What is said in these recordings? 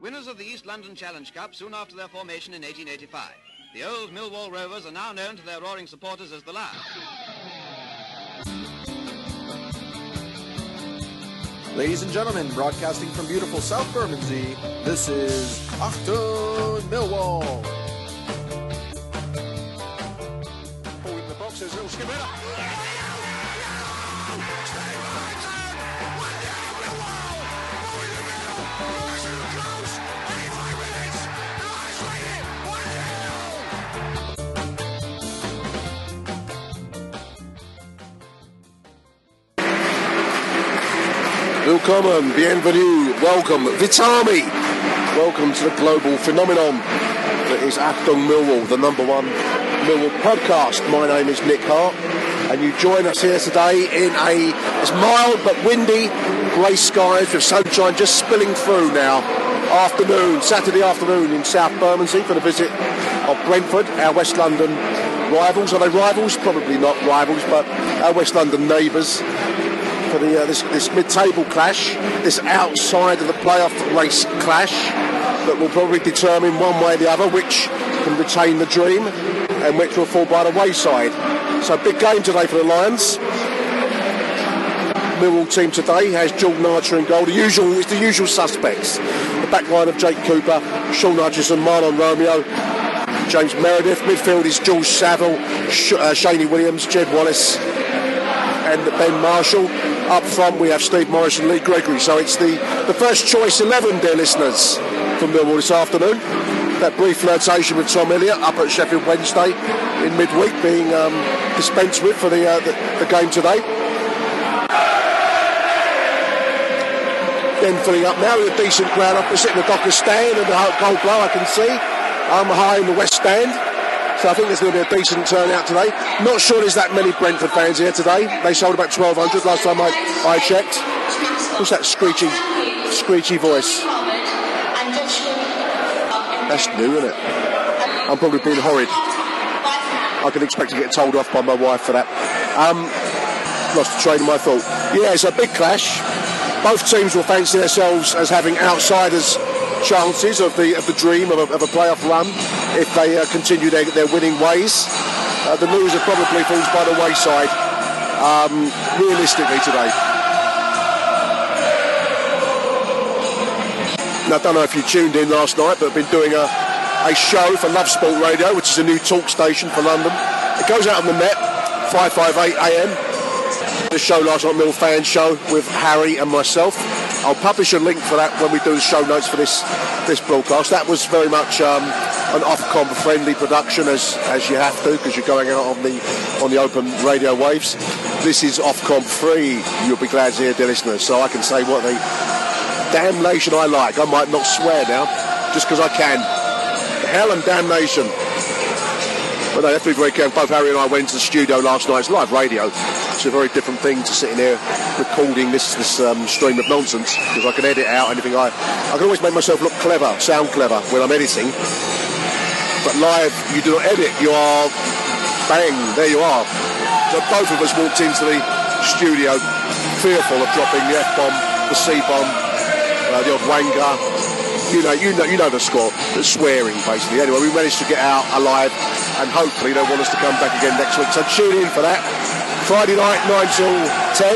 Winners of the East London Challenge Cup soon after their formation in 1885. The old Millwall Rovers are now known to their roaring supporters as the Lions. Ladies and gentlemen, broadcasting from beautiful South Bermondsey, this is Achtung Millwall. Oh, in the box, there's little Skibera. Willkommen, bienvenue, welcome, Vitami. Welcome to the global phenomenon that is Achtung Millwall, the number one Millwall podcast. My name is Nick Hart, and you join us here today in a it's mild but windy, grey skies with sunshine just spilling through now. Afternoon, Saturday afternoon in South Bermondsey for the visit of Brentford, our West London rivals. Are they rivals? Probably not rivals, but our West London neighbours for the, uh, this, this mid-table clash, this outside of the playoff race clash that will probably determine one way or the other which can retain the dream and which will fall by the wayside. So big game today for the Lions. Millwall team today has Jordan Archer in goal. The usual, it's the usual suspects. The back line of Jake Cooper, Shaun Hutchinson, Mahlon Romeo, James Meredith. Midfield is George Saville, Sh- uh, Shaney Williams, Jed Wallace, and Ben Marshall. Up front we have Steve Morison and Lee Gregory. So it's the, the first choice 11, dear listeners, from Millwall this afternoon. That brief flirtation with Tom Elliott up at Sheffield Wednesday in midweek being um, dispensed with for the, uh, the, the game today. Then filling up now with a decent crowd opposite the Docker stand and the gold glow I can see. I'm high in the west stand. So I think there's going to be a decent turnout today. Not sure there's that many Brentford fans here today. They sold about 1,200 last time I, I checked. What's that screechy, screechy voice? That's new, isn't it? I'm probably being horrid. I can expect to get told off by my wife for that. Um, lost the train of my thought. Yeah, it's a big clash. Both teams will fancy themselves as having outsiders chances of the of the dream of a, of a playoff run if they uh, continue their, their winning ways. Uh, the loser probably falls by the wayside um, realistically today. I don't know if you tuned in last night, but I've been doing a, a show for Love Sport Radio, which is a new talk station for London. It goes out on the net, 558 AM. The show last night, Mill Fan Show, with Harry and myself. I'll publish a link for that when we do the show notes for this this broadcast. That was very much um, an Ofcom friendly production, as as you have to, because you're going out on the on the open radio waves. This is Ofcom free. You'll be glad to hear, dear listeners. So I can say what the damnation I like. I might not swear now, just because I can. Hell and damnation. But no, have to be very careful. Both Harry and I went to the studio last night. It's live radio. It's a very different thing to sitting here recording this this um, stream of nonsense because I can edit out anything I. I can always make myself look clever, sound clever when I'm editing. But live, you do not edit. You are bang. There you are. So both of us walked into the studio fearful of dropping the F bomb, the C bomb, uh, the odd wanker, you know, you know, you know the score. The swearing, basically. Anyway, we managed to get out alive, and hopefully they'll want us to come back again next week. So tune in for that. Friday night, nine till ten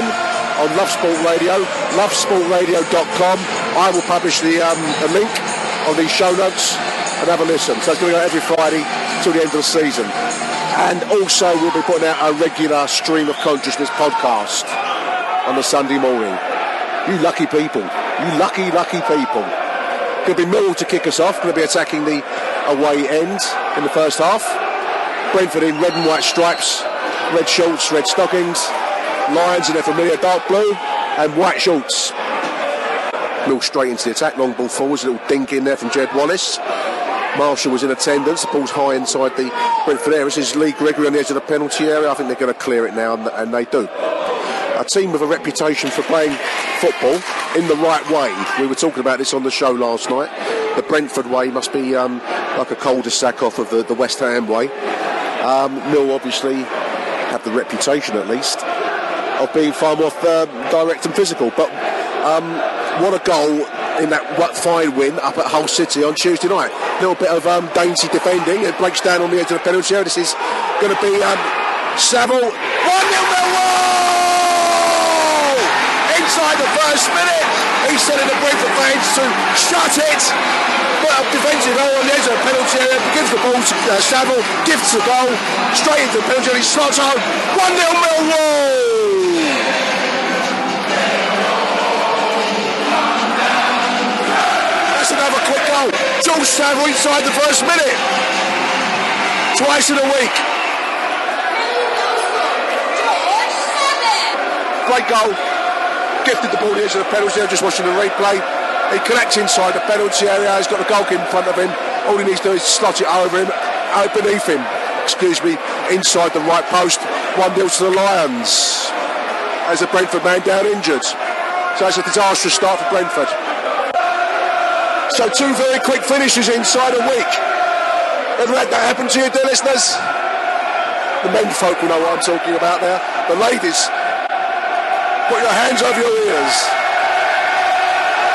on Love Sport Radio, lovesportradio.com. I will publish the, um, the link on these show notes and have a listen. So it's going to go every Friday till the end of the season. And also, we'll be putting out a regular Stream of Consciousness podcast on the Sunday morning. You lucky people. You lucky, lucky people. To be Mill to kick us off. Going to be attacking the away end in the first half. Brentford in red and white stripes, red shorts, red stockings. Lions in their familiar dark blue and white shorts. Mill straight into the attack. Long ball forwards. A little dink in there from Jed Wallace. Marshall was in attendance. The ball's high inside the Brentford area. This is Lee Gregory on the edge of the penalty area. I think they're going to clear it now, and, and they do. A team with a reputation for playing football in the right way. We were talking about this on the show last night. The Brentford way must be um, like a cul-de-sac off of the, the West Ham way. Um, Mill obviously have the reputation, at least, of being far more uh, direct and physical. But um, what a goal in that fine win up at Hull City on Tuesday night. A little bit of um, dainty defending. It breaks down on the edge of the penalty area. This is going to be um, Saville. 1 0 Millwall! Inside the first minute. He's telling the Brentford fans to shut it. But a defensive goal on the edge of the penalty area. Gives the ball to uh. Gifts the goal. Straight into the penalty area. He slots home. 1 0 Millwall! Goal. George Saville inside the first minute. Twice in a week. Great goal. Gifted the ball of the penalty area, just watching the replay. He connects inside the penalty area. He's got the goalkeeper in front of him. All he needs to do is slot it over him, out beneath him. Excuse me, inside the right post. 1 0 to the Lions. As a Brentford man down injured. So it's a disastrous start for Brentford. So two very quick finishes inside a week. Ever had that happen to you, dear listeners? The men folk will know what I'm talking about there. The ladies, put your hands over your ears.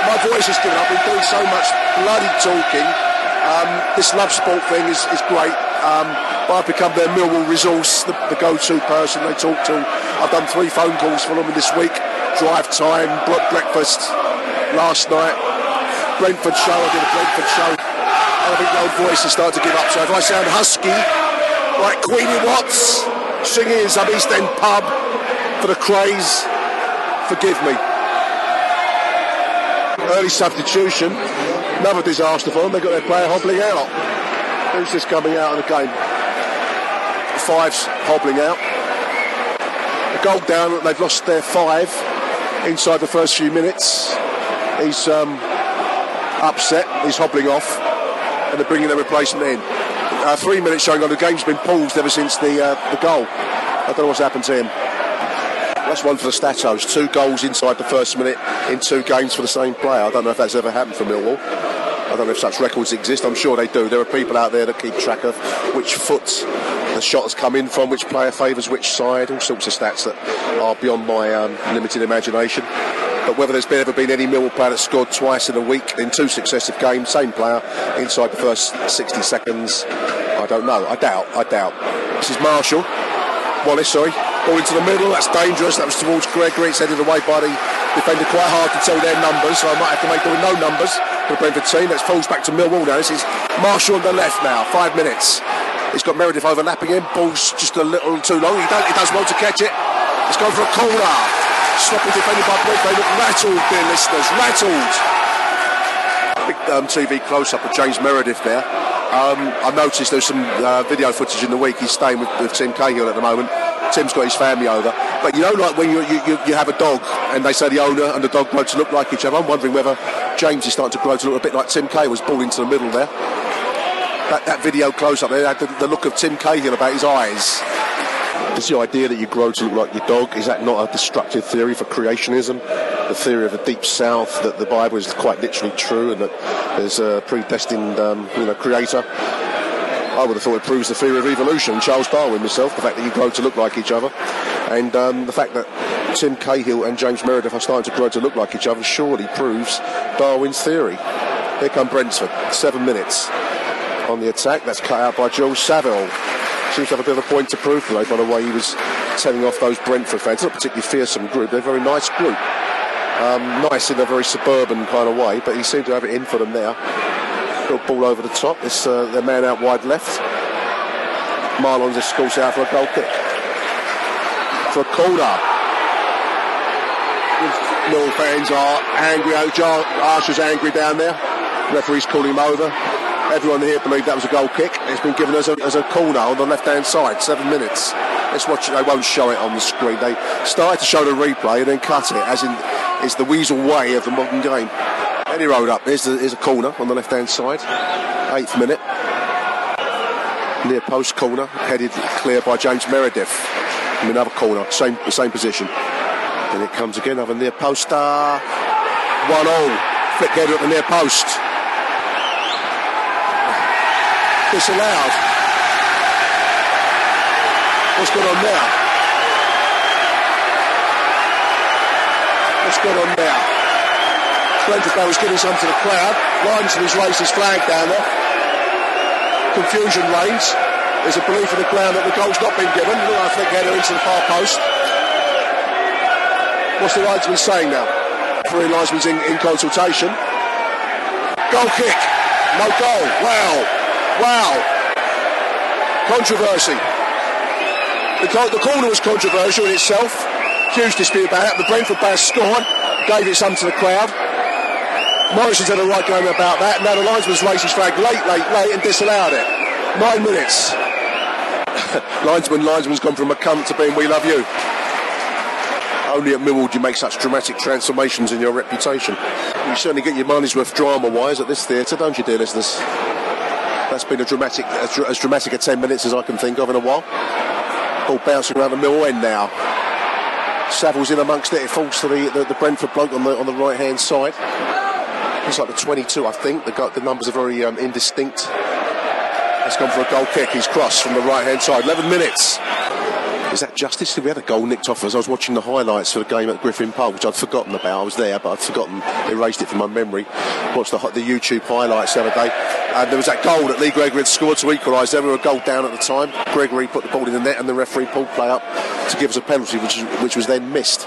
My voice is giving up. Been doing so much bloody talking. Um, this love sport thing is, is great. Um, I've become their Millwall resource, the, the go-to person they talk to. I've done three phone calls for them this week. Drive time, breakfast last night. Brentford show, I did a Brentford show. And I think the old voices start to give up. So if I sound husky, like Queenie Watts, singing in some East End pub for the craze, forgive me. Early substitution, another disaster for them. They've got their player hobbling out. Who's just coming out of the game? Five's hobbling out. A goal down, they've lost their five inside the first few minutes. He's um, upset. He's hobbling off, and they're bringing their replacement in. Uh, three minutes showing on. The game's been paused ever since the uh, the goal. I don't know what's happened to him. That's one for the Statos. Two goals inside the first minute in two games for the same player. I don't know if that's ever happened for Millwall. I don't know if such records exist. I'm sure they do. There are people out there that keep track of which foot the shot has come in from, which player favours which side, all sorts of stats that are beyond my um, limited imagination. But whether there's been, ever been any Millwall player that scored twice in a week in two successive games, same player, inside the first 60 seconds, I don't know. I doubt. I doubt. This is Marshall. Wallace, sorry. Ball into the middle. That's dangerous. That was towards Gregory. It's headed away by the defender. Quite hard to tell their numbers, so I might have to make them with no numbers for the Brentford team. That falls back to Millwall now. This is Marshall on the left now. Five minutes. He's got Meredith overlapping him. Ball's just a little too long. He, he does well to catch it. It's go for a corner. Sloppy defended by Brentford. They look rattled, dear listeners. Rattled. Big um, TV close-up of James Meredith there. Um, I noticed there's some uh, video footage in the week. He's staying with, with Tim Cahill at the moment. Tim's got his family over. But you know, like when you, you, you have a dog and they say the owner and the dog grow to look like each other, I'm wondering whether James is starting to grow to look a bit like Tim Cahill was ball into the middle there. That, that video close up there had the, the look of Tim Cahill about his eyes. Is the idea that you grow to look like your dog, is that not a destructive theory for creationism? The theory of the deep south, that the Bible is quite literally true and that there's a predestined um, you know, creator. I would have thought it proves the theory of evolution. Charles Darwin himself, the fact that you grow to look like each other, and um, the fact that Tim Cahill and James Meredith are starting to grow to look like each other surely proves Darwin's theory. Here come Brentford. Seven minutes on the attack. That's cut out by Jules Saville. Seems to have a bit of a point to prove today by the way he was telling off those Brentford fans. Not a particularly fearsome group. They're a very nice group. Um, nice in a very suburban kind of way, but he seemed to have it in for them there. Little ball over the top. It's uh, their man out wide left. Mahlon just scores out for a goal kick. For corner. Mill fans are angry. Archer's angry down there. Referee's calling him over. Everyone here believed that was a goal kick. It's been given as a, as a corner on the left-hand side. Seven minutes. Let's watch it. They won't show it on the screen. They started to show the replay and then cut it, as in it's the weasel way of the modern game. Any road up. Here's, the, here's a corner on the left-hand side. Eighth minute. Near post corner, headed clear by James Meredith. Another corner, same same position. And it comes again over near post. One all. Flick header at the near post. Disallowed. What's going on there? What's going on there? Brentford was giving some to the crowd. Linesman has raised his flag down there. Confusion reigns. There's a belief in the ground that the goal's not been given. Look, I think header into the far post. What's the linesman saying now? Three linesmen's in, in consultation. Goal kick. No goal. Wow. Wow. Controversy. The, the corner was controversial in itself. Huge dispute about it. The Brentford Bass scored, gave it some to the crowd. Morison's had a right going about that. Now the linesman's raised his flag late, late, late and disallowed it. Nine minutes. linesman, linesman's gone from a cunt to being we love you. Only at Millwall do you make such dramatic transformations in your reputation. You certainly get your money's worth drama-wise at this theatre, don't you, dear listeners? That's been a dramatic, as, dramatic a 10 minutes as I can think of in a while. Ball bouncing around the middle end now. Saville's in amongst it. It falls to the, the, the Brentford bloke on the on the right hand side. He's like the 22, I think. The, the numbers are very um, indistinct. He's gone for a goal kick. He's crossed from the right hand side. 11 minutes. Is that justice? We had a goal nicked off us? I was watching the highlights for the game at Griffin Park, which I'd forgotten about. I was there, but I'd forgotten, erased it from my memory. Watched the, the YouTube highlights the other day. And there was that goal that Lee Gregory had scored to equalise. There were a goal down at the time. Gregory put the ball in the net, and the referee pulled play up to give us a penalty, which, which was then missed.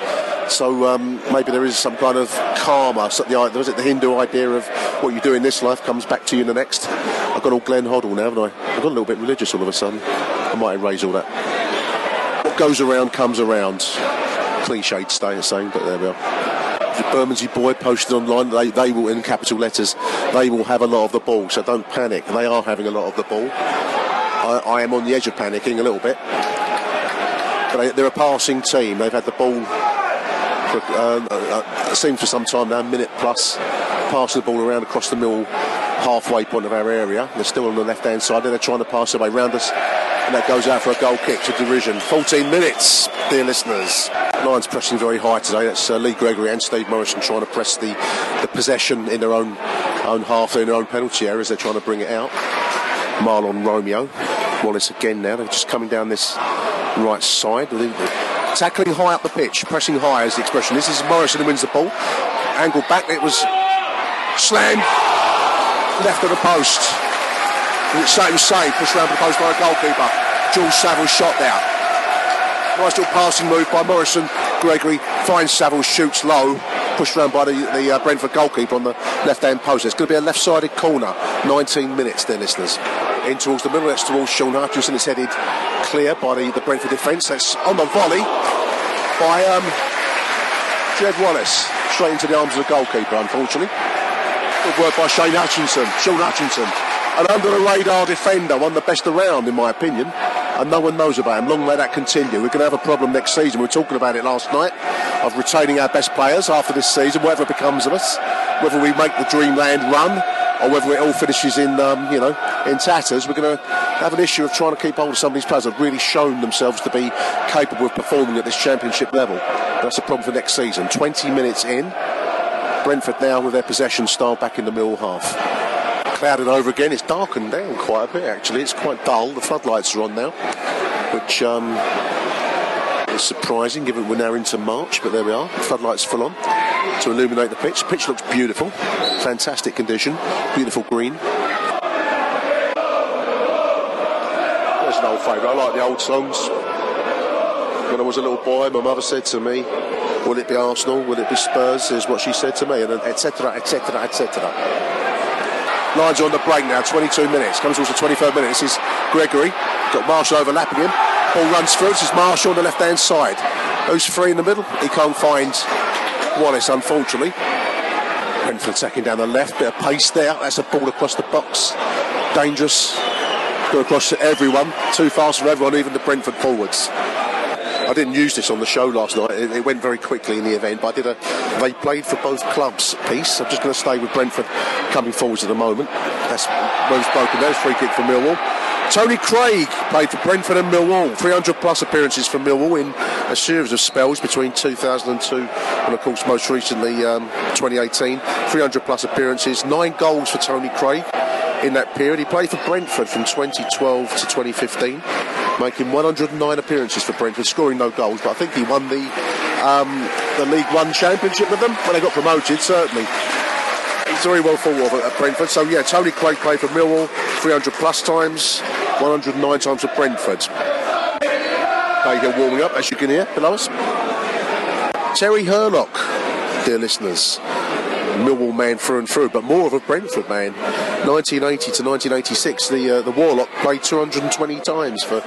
So um, maybe there is some kind of karma. So the, was it the Hindu idea of what you do in this life comes back to you in the next? I've got all Glenn Hoddle now, haven't I? I've got a little bit religious all of a sudden. I might erase all that. What goes around comes around. Cliched saying, but there we are. The Bermondsey boy posted online, they, they will, in capital letters, they will have a lot of the ball, so don't panic. They are having a lot of the ball. I, I am on the edge of panicking a little bit. But they, are a passing team. They've had the ball for, uh, uh, it seems for some time now, a minute plus, passing the ball around across the middle halfway point of our area. They're still on the left hand side, they're trying to pass away round us and that goes out for a goal kick to derision. 14 minutes, dear listeners. Lions pressing very high today. That's uh, Lee Gregory and Steve Morison trying to press the, the possession in their own own half, in their own penalty area as they're trying to bring it out. Mahlon Romeo. Wallace again now. They're just coming down this right side. Tackling high up the pitch, pressing high is the expression. This is Morison who wins the ball. Angle back, it was slammed left of the post. It's same save, pushed around the post by a goalkeeper. Jules Saville shot there. Nice little passing move by Morison. Gregory finds Saville, shoots low, pushed around by the, the uh, Brentford goalkeeper on the left-hand post. It's going to be a left-sided corner. 19 minutes there, listeners. In towards the middle, that's towards Shaun Hutchinson. It's headed clear by the, the Brentford defence. That's on the volley by um, Jed Wallace. Straight into the arms of the goalkeeper, unfortunately. Good work by Shane Hutchinson. Shaun Hutchinson an under the radar defender, one of the best around, in my opinion. And no one knows about him. Long may that continue. We're going to have a problem next season. We were talking about it last night of retaining our best players after this season, whatever becomes of us. Whether we make the Dreamland run or whether it all finishes in, um, you know, in tatters, we're going to have an issue of trying to keep hold of some of these players that have really shown themselves to be capable of performing at this championship level. That's a problem for next season. 20 minutes in, Brentford now with their possession style back in the middle half clouded over again. It's darkened down quite a bit actually. It's quite dull. The floodlights are on now, which um, is surprising given we're now into March. But there we are. Floodlights full on. to illuminate the pitch. The pitch looks beautiful, fantastic condition, beautiful green. There's an old favourite. I like the old songs. When I was a little boy, my mother said to me, Will it be Arsenal? Will it be Spurs? Is what she said to me, and etc., etc., etc. Lines on the break now, 22 minutes. Comes towards the 23rd minute. This is Gregory. Got Marshall overlapping him. Ball runs through. This is Marshall on the left hand side. Who's free in the middle? He can't find Wallace, unfortunately. Brentford attacking down the left. Bit of pace there. That's a ball across the box. Dangerous. Go across to everyone. Too fast for everyone, even the Brentford forwards. I didn't use this on the show last night. It, it, went very quickly in the event, but I did a they played for both clubs piece. I'm just going to stay with Brentford coming forwards at the moment. That's Rose broken. There's free kick for Millwall. Tony Craig played for Brentford and Millwall. 300 plus appearances for Millwall in a series of spells between 2002 and, of course, most recently um, 2018. 300 plus appearances, nine goals for Tony Craig in that period. He played for Brentford from 2012 to 2015 making 109 appearances for Brentford, scoring no goals, but I think he won the um, the League One Championship with them when they got promoted, certainly. He's very well thought of at Brentford. So, yeah, Tony Craig played for Millwall 300 plus times, 109 times for Brentford. Baker warming up, as you can hear below us. Terry Hurlock, dear listeners. Millwall man through and through, but more of a Brentford man. 1980 to 1986, the uh, the Warlock played 220 times for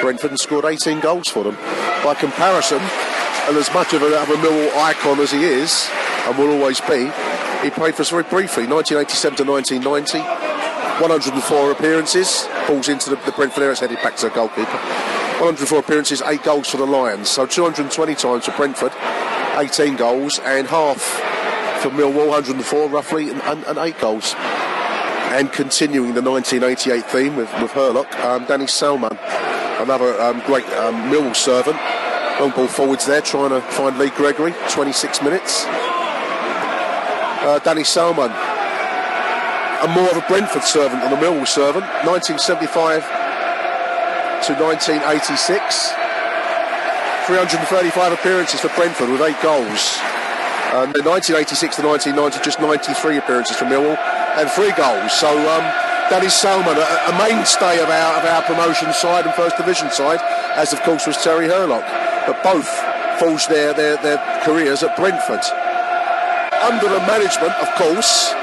Brentford and scored 18 goals for them. By comparison, and as much of a, of a Millwall icon as he is, and will always be, he played for us very briefly, 1987 to 1990. 104 appearances, balls into the, the Brentford area, it's headed back to the goalkeeper. 104 appearances, 8 goals for the Lions. So 220 times for Brentford, 18 goals, and half for Millwall, 104 roughly, and, and, and 8 goals and continuing the 1988 theme with, with Hurlock, um, Danny Salman, another um, great um, Millwall servant. Long ball forwards there, trying to find Lee Gregory, 26 minutes. Uh, Danny Salman, a more of a Brentford servant than a Millwall servant, 1975 to 1986. 335 appearances for Brentford with eight goals. And in 1986 to 1990, just 93 appearances for Millwall and three goals. So um, Danny Salman, a, a, mainstay of our, of our promotion side and first division side, as of course was Terry Hurlock. But both forged their, their, their careers at Brentford. Under the management, of course,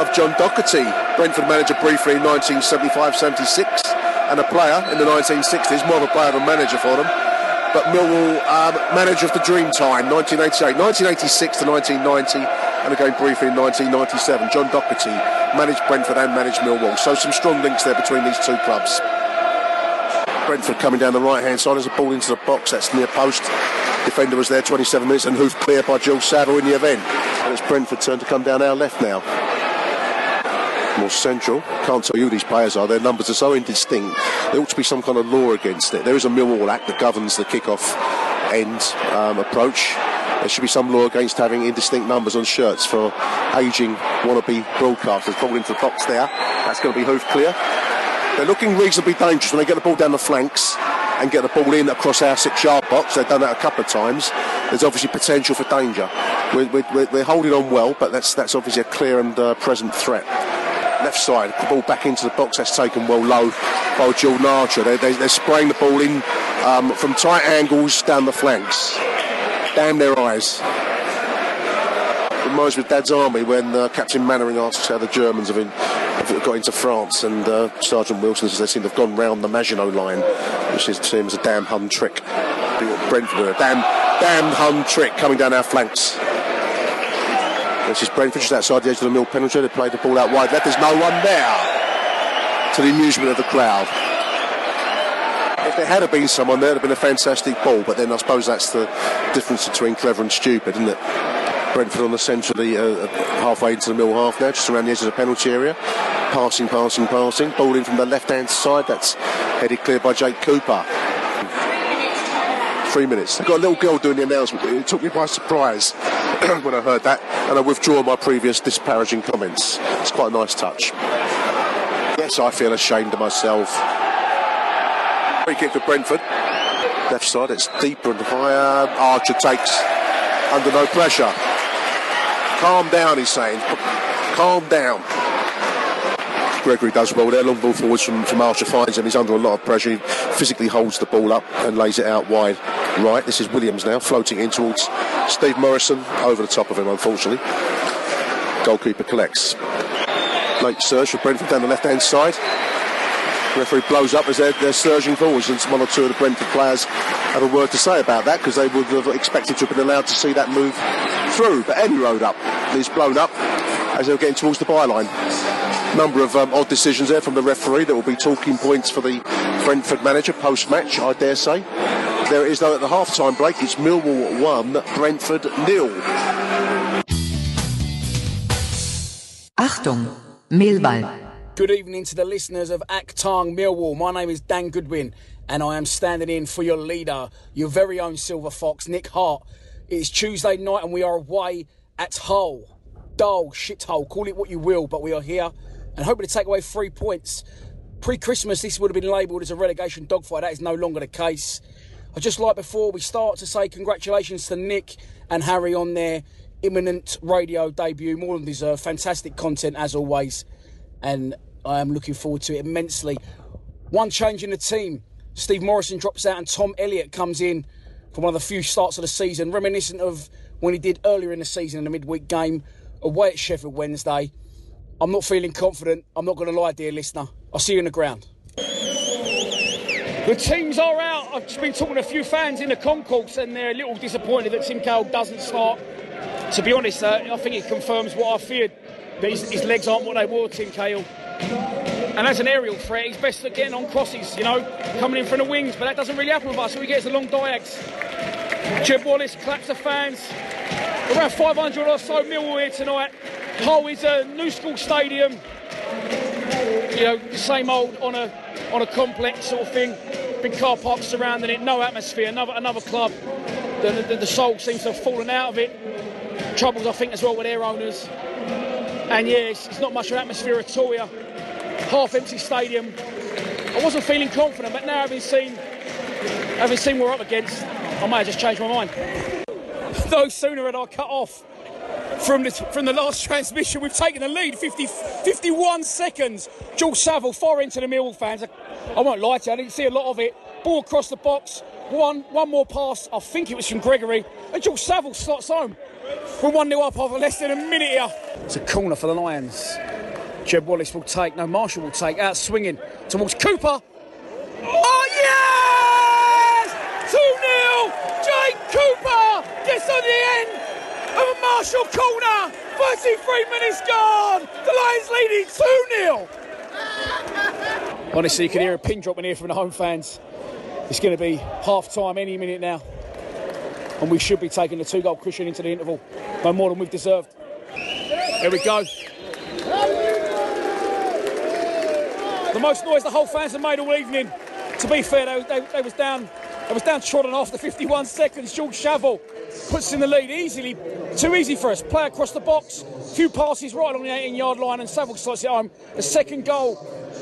of John Docherty, Brentford manager briefly in 1975-76, and a player in the 1960s, more of a player than manager for them. But Millwall um, manager of the dream time, 1988, 1986 to 1990 and again briefly in 1997. John Docherty managed Brentford and managed Millwall. So some strong links there between these two clubs. Brentford coming down the right hand side as a ball into the box. That's near post. Defender was there 27 minutes and hoofed clear by Jill Saville in the event. And it's Brentford turn to come down our left now. More central. Can't tell you who these players are. Their numbers are so indistinct. There ought to be some kind of law against it. There is a Millwall Act that governs the kick-off end um, approach. There should be some law against having indistinct numbers on shirts for aging wannabe broadcasters. Ball into the box there. That's going to be hoofed clear. They're looking reasonably dangerous when they get the ball down the flanks and get the ball in across our six-yard box. They've done that a couple of times. There's obviously potential for danger. We're, we're, we're holding on well, but that's that's obviously a clear and uh, present threat. Left side, the ball back into the box. That's taken well low by Jordan Archer. They, they, they're spraying the ball in um, from tight angles down the flanks. Damn their eyes. Reminds me of Dad's Army when uh, Captain Mainwaring asks how the Germans have, been, have got into France, and uh, Sergeant Wilson says they seem to have gone round the Maginot Line, which is as a damn Hun trick. Brentford, a damn, damn Hun trick coming down our flanks. This is Brentford just outside the edge of the mill penalty. They played the ball out wide left. There's no one there. To the amusement of the crowd if there had been someone there, it'd have been a fantastic ball. But then I suppose that's the difference between clever and stupid, isn't it? Brentford on essentially uh, halfway into the middle half now, just around the edge of the penalty area. Passing, passing, passing. Ball in from the left hand side. That's headed clear by Jake Cooper. Three minutes. I've got a little girl doing the announcement. It took me by surprise when I heard that, and I withdraw my previous disparaging comments. It's quite a nice touch. Yes, I feel ashamed of myself. Free kick for Brentford. Left side, it's deeper and higher. Archer takes under no pressure. Calm down, he's saying. Calm down. Gregory does well there. Long ball forwards from, from Archer finds him. He's under a lot of pressure. He physically holds the ball up and lays it out wide right. This is Williams now, floating in towards Steve Morison. Over the top of him, unfortunately. Goalkeeper collects. Late surge for Brentford down the left hand side. referee blows up as they're, they're surging forwards, and one or two of the Brentford players have a word to say about that because they would have expected to have been allowed to see that move through. But Eddie Road up is blown up as they were getting towards the byline number of um, odd decisions there from the referee that will be talking points for the Brentford manager post match, I dare say. There it is, though, at the half time break. It's Millwall 1, Brentford nil. Achtung, Millwall. Good evening to the listeners of Achtung Millwall. My name is Dan Goodwin, and I am standing in for your leader, your very own Silver Fox, Nick Hart. It is Tuesday night, and we are away at Hull. Dull, shithole, call it what you will, but we are here and hoping to take away three points. Pre Christmas, this would have been labelled as a relegation dogfight. That is no longer the case. I'd just like before we start to say congratulations to Nick and Harry on their imminent radio debut. More than deserved. Fantastic content as always. And I am looking forward to it immensely. One change in the team. Steve Morison drops out and Tom Elliott comes in for one of the few starts of the season, reminiscent of when he did earlier in the season in the midweek game away at Sheffield Wednesday. I'm not feeling confident. I'm not going to lie, dear listener. I'll see you in the ground. The teams are out. I've just been talking to a few fans in the concourse, and they're a little disappointed that Tim Cahill doesn't start. To be honest, uh, I think it confirms what I feared that his, his legs aren't what they were, Tim Cahill. And as an aerial threat, he's best getting on crosses, you know, coming in from the wings, but that doesn't really happen with us. So he gets the long diags. Jed Wallace claps the fans. Around 500 or so Millwall here tonight. Oh, Hull is a new school stadium. You know, same old on a on a complex sort of thing. Big car park surrounding it, no atmosphere. Another another club. The, the, the soul seems to have fallen out of it. Troubles, I think, as well with their owners. And yeah, it's, it's not much of an atmosphere at all here. Half empty stadium. I wasn't feeling confident, but now having seen having seen we're up against, I might have just changed my mind. No sooner had I cut off from the, from the last transmission. We've taken the lead, 50, 51 seconds. George Saville far into the Millwall fans. I, I won't lie to you, I didn't see a lot of it. Ball across the box, one one more pass. I think it was from Gregory, and George Saville slots home. We're 1 0 up over less than a minute here. It's a corner for the Lions. Jed Wallace will take, no, Marshall will take, out swinging towards Cooper. Oh, yes! 2 0! Jake Cooper gets on the end Marshall corner. 33 minutes gone. The Lions leading 2 0. Honestly, you can hear a pin drop in here from the home fans. It's going to be half time any minute now. And we should be taking the two goal cushion into the interval. No more than we've deserved. Here we go. The most noise the whole fans have made all evening. To be fair, they, they, they was down they was down trodden the 51 seconds. George Saville puts in the lead easily. Too easy for us. Play across the box. Few passes right along the 18 yard line, and Saville slots it home. The second goal,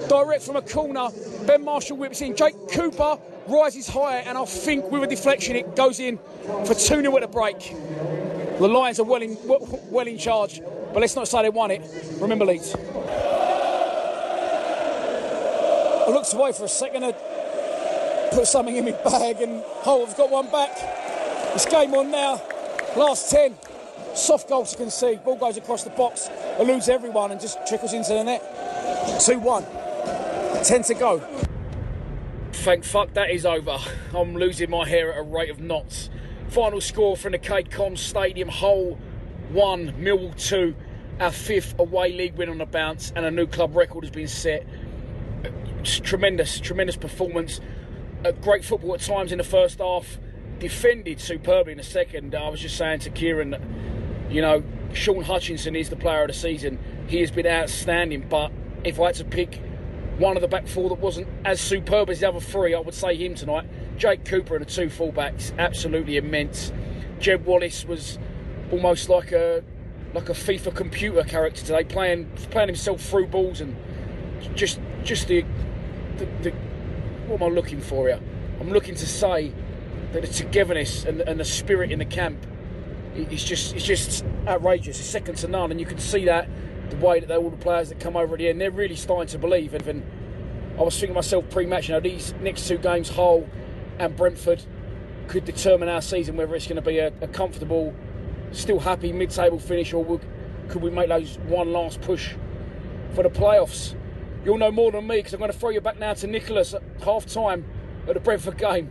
direct from a corner. Ben Marshall whips in. Jake Cooper rises higher, and I think with a deflection, it goes in for 2 0 at the break. The Lions are well in, well in charge, but let's not say they won it. Remember, Leeds. I looked away for a second, I put something in my bag, and oh, I've got one back. It's game on now. Last 10. Soft goal to concede. Ball goes across the box, eludes everyone, and just trickles into the net. 2 1. 10 to go. Thank fuck that is over. I'm losing my hair at a rate of knots. Final score from the KCOM Stadium Hull 1, Millwall 2. Our fifth away league win on the bounce, and a new club record has been set. It's tremendous, tremendous performance. Uh, great football at times in the first half defended superbly in the second. I was just saying to Kieran that, you know, Shaun Hutchinson is the player of the season. He has been outstanding, but if I had to pick one of the back four that wasn't as superb as the other three, I would say him tonight. Jake Cooper and the two fullbacks, absolutely immense. Jed Wallace was almost like a like a FIFA computer character today, playing playing himself through balls and just just the, the, the what am I looking for here? I'm looking to say the togetherness and, and the spirit in the camp it's just it's just outrageous. It's second to none, and you can see that the way that they, all the players that come over at the end, they're really starting to believe. And I was thinking myself pre-match, you know, these next two games, Hull and Brentford, could determine our season whether it's going to be a, a comfortable, still happy mid-table finish, or will, could we make those one last push for the playoffs? You'll know more than me because I'm going to throw you back now to Nicholas at half time at the Brentford game.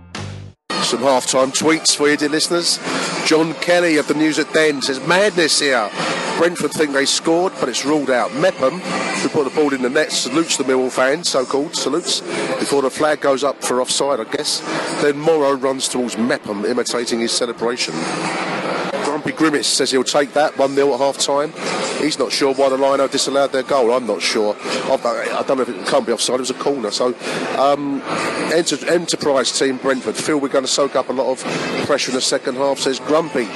Some half-time tweets for you, dear listeners. John Kelly of the News at Den says, madness here. Brentford think they scored, but it's ruled out. Mepham, who put the ball in the net, salutes the Millwall fans, so-called salutes, before the flag goes up for offside, I guess. Then Morrow runs towards Mepham, imitating his celebration. Grumpy Grimace says he'll take that 1 0 at half time. He's not sure why the Lino disallowed their goal. I'm not sure. I don't know if it can't be offside. It was a corner. So, um, enter, Enterprise team Brentford feel we're going to soak up a lot of pressure in the second half, says Grumpy.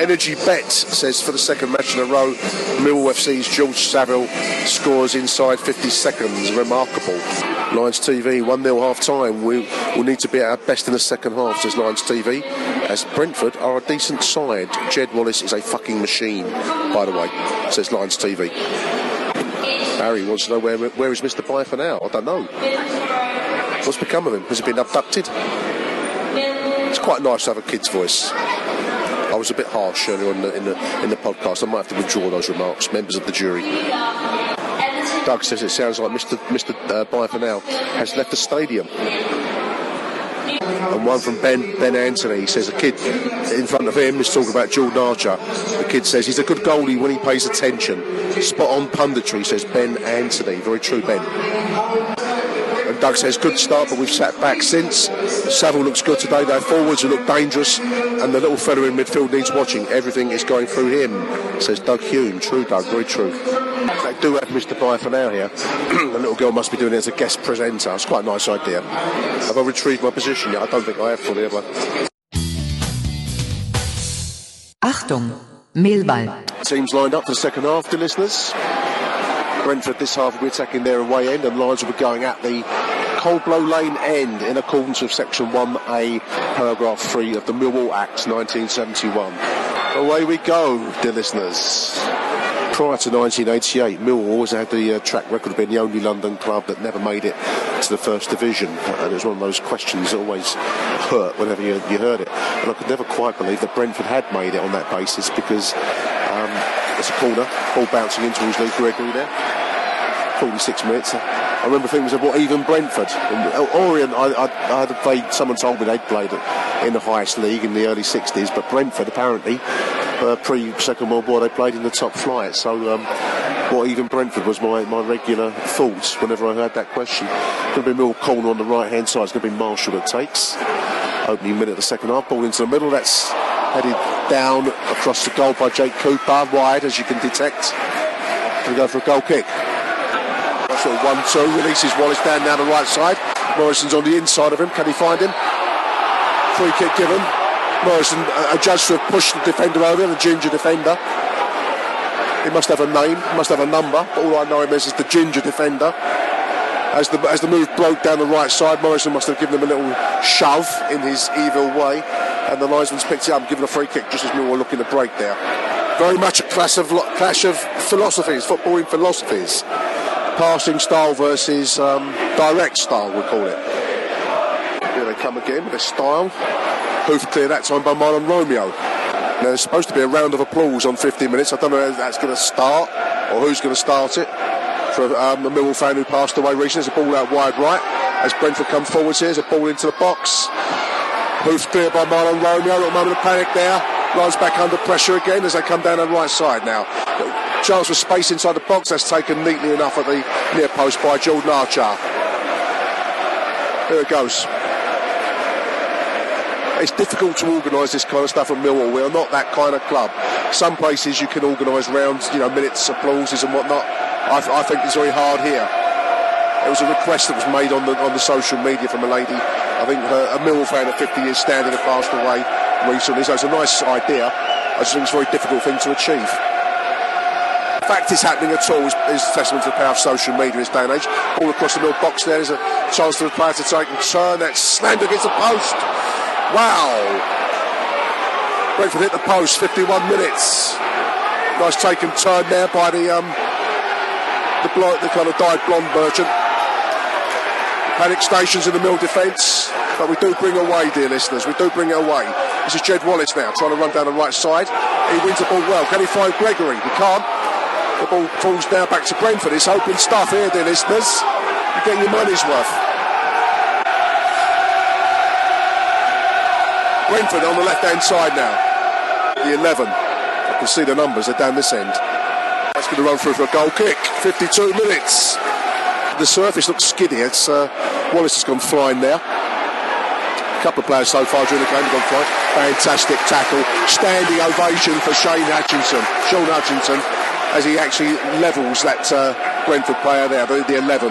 Energy Bet says for the second match in a row, Millwall FC's George Saville scores inside 50 seconds. Remarkable. Lions TV, 1 0 half time. We will need to be at our best in the second half, says Lions TV. As Brentford are a decent side. Jed Wallace is a fucking machine, by the way, says Lions TV. Barry wants to know where, where is Mr. Bye for now? I don't know. What's become of him? Has he been abducted? It's quite nice to have a kid's voice. I was a bit harsh earlier in the, in the, in the podcast. I might have to withdraw those remarks, members of the jury. Doug says it sounds like Mr. Mr. Uh, Byfanel has left the stadium. And one from Ben Ben Anthony says a kid in front of him is talking about Jordan Archer. The kid says he's a good goalie when he pays attention. Spot on punditry, says Ben Anthony. Very true, Ben. Doug says good start, but we've sat back since. Saville looks good today. Their forwards look dangerous, and the little fella in midfield needs watching. Everything is going through him, says Doug Hume. True, Doug. Very true. I do have Mr. Bye for now here. the little girl must be doing it as a guest presenter. It's quite a nice idea. Have I retrieved my position yet? I don't think I have fully, have I? Achtung, Millwall. Teams lined up for the second half, dear listeners. Brentford this half will be attacking their away end and Lions will be going at the Coldblow Lane end in accordance with section 1A paragraph 3 of the Millwall Act 1971. Away we go, dear listeners. prior to 1988, Millwall always had the uh, track record of being the only London club that never made it to the first division. And it was one of those questions that always hurt whenever you, you heard it. And I could never quite believe that Brentford had made it on that basis because there's a corner, ball bouncing in towards Lee Gregory there. 46 minutes. I remember things of what even Brentford and Orient. I, I, I had. Someone told me they'd played in the highest league in the early 60s, but Brentford apparently uh, pre Second World War they played in the top flight. So um, what even Brentford was my, my regular thoughts whenever I heard that question. Going to be Mill corner on the right hand side. It's going to be Marshall that takes. Opening minute of the second half. Ball into the middle. That's headed down across the goal by Jake Cooper. Wide as you can detect. Going to go for a goal kick. Of one two releases Wallace down down the right side. Morison's on the inside of him. Can he find him? Free kick given. Morison uh, adjusts to have pushed the defender over, the ginger defender. He must have a name, must have a number, but all I know him as is the ginger defender. As the, as the move broke down the right side, Morison must have given him a little shove in his evil way, and the linesman's picked it up, given a free kick just as we were looking to break there. Very much a clash of, clash of philosophies, footballing philosophies passing style versus um, direct style, we call it. Here they come again with a style. Hoof clear that time by Mahlon Romeo. Now, there's supposed to be a round of applause on 15 minutes. I don't know if that's going to start or who's going to start it. For um, a Millwall fan who passed away recently, there's a ball out wide right. As Brentford come forwards here, there's a ball into the box. Hoof clear by Mahlon Romeo. A little moment of panic there. Lies back under pressure again as they come down on the right side now chance for space inside the box. That's taken neatly enough at the near post by Jordan Archer. There it goes. It's difficult to organise this kind of stuff at Millwall. We are not that kind of club. Some places you can organise rounds, you know, minutes, applauses and whatnot. I, I think it's very hard here. It was a request that was made on the on the social media from a lady. I think her, a Millwall fan of 50 years standing had passed away recently, so it's a nice idea. I just think it's a very difficult thing to achieve The fact it's happening at all is, is testament to the power of social media in this day and age. All across the middle box there is a chance for the player to take a turn. That's slammed against the post. Wow. Brentford hit the post, 51 minutes. Nice taken turn there by the um, the, blo- the kind of dyed blonde merchant. Panic stations in the middle defence, but we do bring away, dear listeners. We do bring away. This is Jed Wallace now trying to run down the right side. He wins the ball well. Can he find Gregory? He can't. The ball falls now back to Brentford. It's open stuff here, dear listeners. You get your money's worth. Brentford on the left hand side now. The 11. I can see the numbers, they're down this end. That's going to run through for a goal kick. 52 minutes. The surface looks skiddy. It's, uh, Wallace has gone flying there. A couple of players so far during the game have gone flying. Fantastic tackle. Standing ovation for Shane Hutchinson. Shaun Hutchinson as he actually levels that uh, Brentford player there, the, the 11.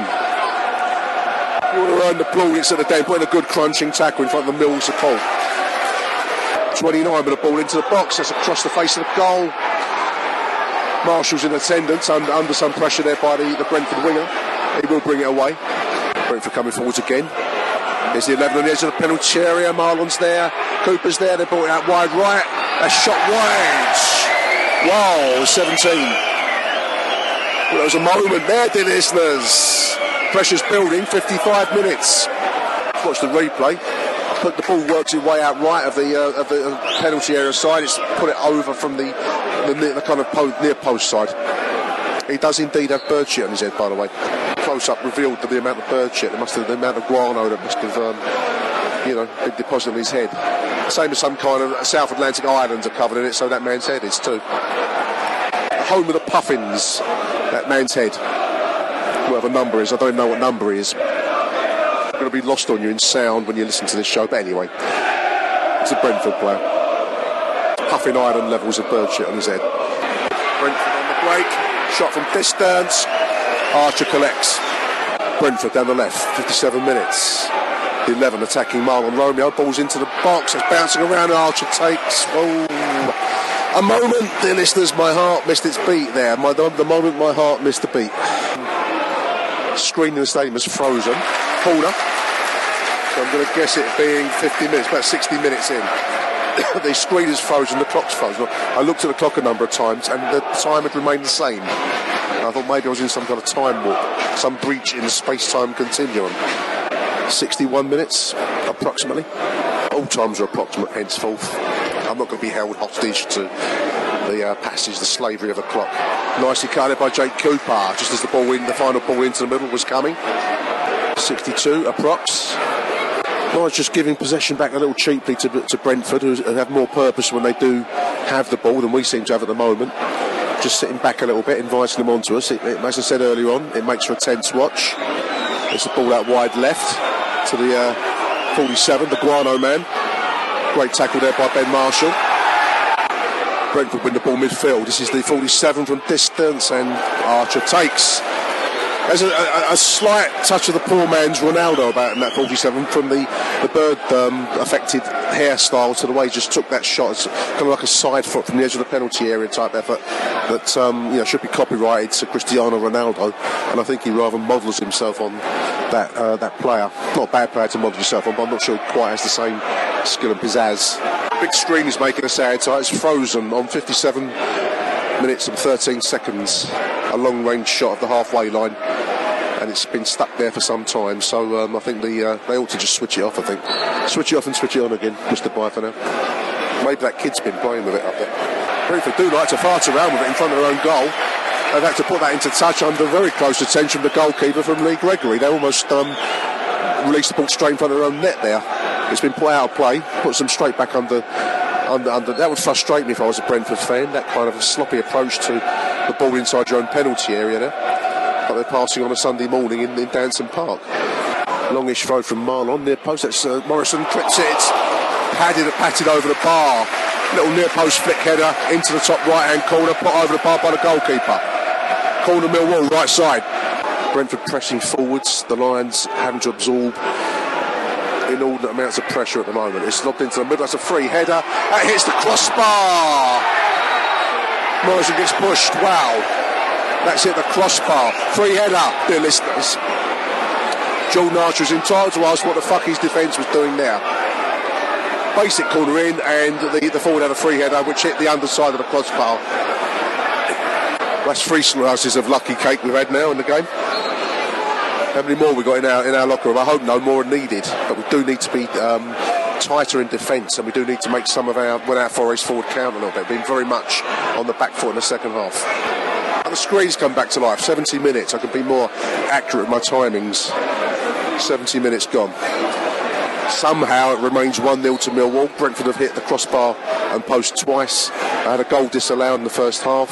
You want to earn the plaudits at the day, putting a good crunching tackle in front of the Mill support. 29 with the ball into the box, that's across the face of the goal. Marshall's in attendance under, under some pressure there by the, the Brentford winger. He will bring it away. Brentford coming forwards again. There's the 11 on the edge of the penalty area. Mahlon's there. Cooper's there. They brought it out wide right. A shot wide. Wow, 17. Well, there was a moment there, dear listeners. Pressure's building, 55 minutes. Watch the replay. Put the ball works its way out right of the uh, of the penalty area side. It's put it over from the the, the kind of po- near post side. He does indeed have bird shit on his head, by the way. Close up revealed the amount of bird shit. It must have the amount of guano that must have, um, you know, been deposited on his head. Same as some kind of South Atlantic islands are covered in it, so that man's head is too. Home of the Puffins that man's head, whatever number is. I don't know what number is. I'm going to be lost on you in sound when you listen to this show. But anyway, it's a Brentford player. Puffing iron levels of bird shit on his head. Brentford on the break. Shot from distance. Archer collects. Brentford down the left. 57 minutes. The 11 attacking Mahlon Romeo. Balls into the box. It's bouncing around. Archer takes. Oh a moment, dear listeners, my heart missed its beat there. My, the, moment my heart missed the beat. Screen in the stadium is frozen. Corner. So I'm going to guess it being 50 minutes, about 60 minutes in. the screen is frozen, the clock's frozen. I looked at the clock a number of times and the time had remained the same. I thought maybe I was in some kind of time warp, some breach in the space-time continuum. 61 minutes, approximately. All times are approximate henceforth. I'm not going to be held hostage to the uh, passage, the slavery of a clock. Nicely cut by Jake Cooper, just as the ball in, the final ball into the middle was coming. 62 approx. Norwich just giving possession back a little cheaply to, to Brentford, who have more purpose when they do have the ball than we seem to have at the moment. Just sitting back a little bit, inviting them onto us. It, it, as I said earlier on, it makes for a tense watch. It's the ball out wide left to the uh, 47, the Guano man. Great tackle there by Ben Marshall. Brentford win the ball midfield. This is the 47 from distance, and Archer takes. There's a, a, a, slight touch of the poor man's Ronaldo about in that 47 from the, the bird um, affected hairstyle to the way he just took that shot. It's kind of like a side foot from the edge of the penalty area type effort that um, you know should be copyrighted to Cristiano Ronaldo, and I think he rather models himself on that uh, that player. Not a bad player to model yourself on, but I'm not sure he quite has the same skill and pizzazz. Big screen is making a sad sight. It's frozen on 57 minutes and 13 seconds. A long range shot of the halfway line and it's been stuck there for some time. So um, I think the, uh, they ought to just switch it off. I think switch it off and switch it on again, Just Mr. for now. Maybe that kid's been playing with it up there. Brentford do like to fart around with it in front of their own goal. They've had to put that into touch under very close attention the goalkeeper from Lee Gregory. They almost um, released the ball straight in front of their own net there. It's been play out of play, puts them straight back under, under, under. That would frustrate me if I was a Brentford fan. That kind of a sloppy approach to the ball inside your own penalty area there but they're passing on a Sunday morning in, in Danson Park. Longish throw from Mahlon near post. That's uh, Morison clips it. Padded, patted over the bar. Little near post flick header into the top right hand corner, put over the bar by the goalkeeper. Corner Millwall, right side. Brentford pressing forwards. The Lions having to absorb inordinate amounts of pressure at the moment. It's lobbed into the middle. That's a free header. That hits the crossbar. Morison gets pushed. Wow. That's it, the crossbar. Free header, dear listeners. Jordan Archer is entitled to ask what the fuck his defence was doing there. Basic corner in, and the, the forward had a free header which hit the underside of the crossbar. That's three slices of lucky cake we've had now in the game. How many more we got in our in our locker room? I hope no more are needed, but we do need to be um, tighter in defence, and we do need to make some of our when our forwards forward count a little bit. Been very much on the back foot in the second half. The screens come back to life. 70 minutes. I can be more accurate with my timings. 70 minutes gone. Somehow it remains 1 0 to Millwall. Brentford have hit the crossbar and post twice. I had a goal disallowed in the first half.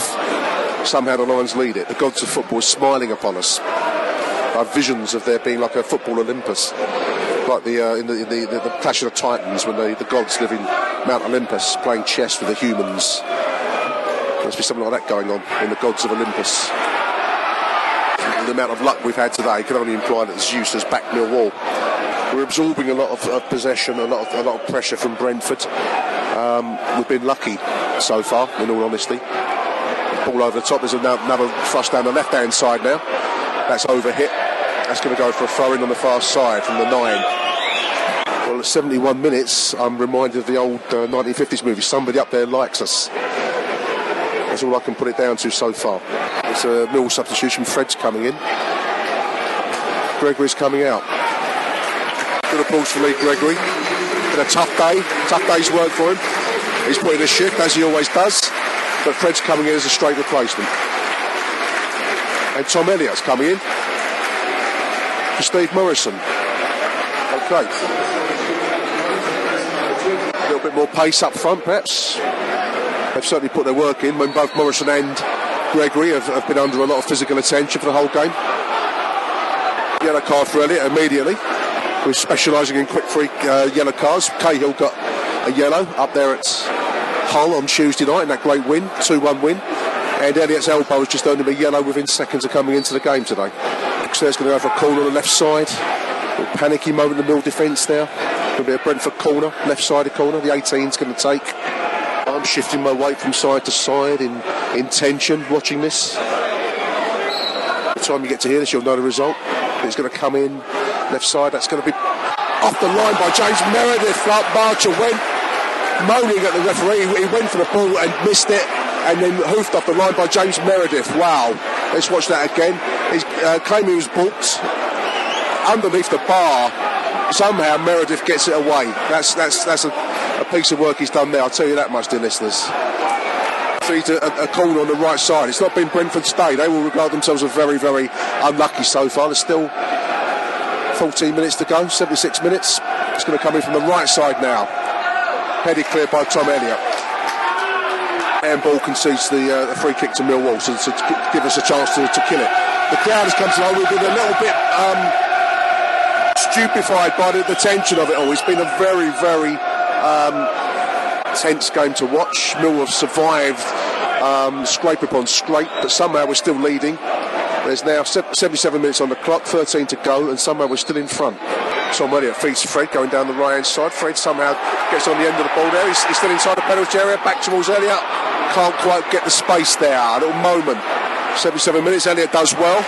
Somehow the Lions lead it. The gods of football are smiling upon us. I have visions of there being like a football Olympus, like the uh, in, the, in the, the, the, Clash of the Titans when the, the gods live in Mount Olympus playing chess with the humans must be something like that going on in the gods of Olympus. The amount of luck we've had today can only imply that Zeus has backed Millwall. We're absorbing a lot of, of possession, a lot of, a lot of pressure from Brentford. Um, we've been lucky so far, in all honesty. Ball over the top. There's another thrust down the left-hand side now. That's overhit. That's going to go for a throw in on the far side from the nine. Well, at 71 minutes, I'm reminded of the old uh, 1950s movie. Somebody up there likes us. That's all I can put it down to so far. It's a Mill substitution. Fred's coming in. Gregory's coming out. Good applause for Lee Gregory. Been a tough day. Tough day's work for him. He's putting a shift as he always does. But Fred's coming in as a straight replacement. And Tom Elliott's coming in for Steve Morison. Okay. A little bit more pace up front, perhaps. They've certainly put their work in when both Morison and Gregory have, have been under a lot of physical attention for the whole game. Yellow card for Elliott immediately. We're specialising in quick free uh, yellow cards. Cahill got a yellow up there at Hull on Tuesday night in that great win, 2 1 win. And Elliott's elbow has just earned him a yellow within seconds of coming into the game today. There's going to go for a corner on the left side. A panicky moment in the middle defence there. Going to be a Brentford corner, left sided corner. The 18's going to take. Shifting my weight from side to side in, in tension watching this. By the time you get to hear this, you'll know the result. It's going to come in left side. That's going to be off the line by James Meredith. Marcher went moaning at the referee. He went for the ball and missed it, and then hoofed off the line by James Meredith. Wow. Let's watch that again. He's uh, claiming he was booked underneath the bar. Somehow Meredith gets it away. That's that's that's a, piece of work he's done there. I'll tell you that much, dear listeners. Feeds a, a, corner on the right side. It's not been Brentford's day. They will regard themselves as very, very unlucky so far. There's still 14 minutes to go, 76 minutes. It's going to come in from the right side now. Headed clear by Tom Elliott. And ball concedes the, uh, the free kick to Millwall to, to, give us a chance to, to kill it. The crowd has come to know we've been a little bit um, stupefied by the, the, tension of it all. It's been a very, very um, tense game to watch. Millwall have survived um, scrape upon scrape, but somehow we're still leading. There's now 77 minutes on the clock, 13 to go, and somehow we're still in front. Tom Elliott feeds Fred going down the right hand side. Fred somehow gets on the end of the ball there. He's, he's still inside the penalty area. Back towards Elliott. Can't quite get the space there. A little moment. 77 minutes. Elliott does well.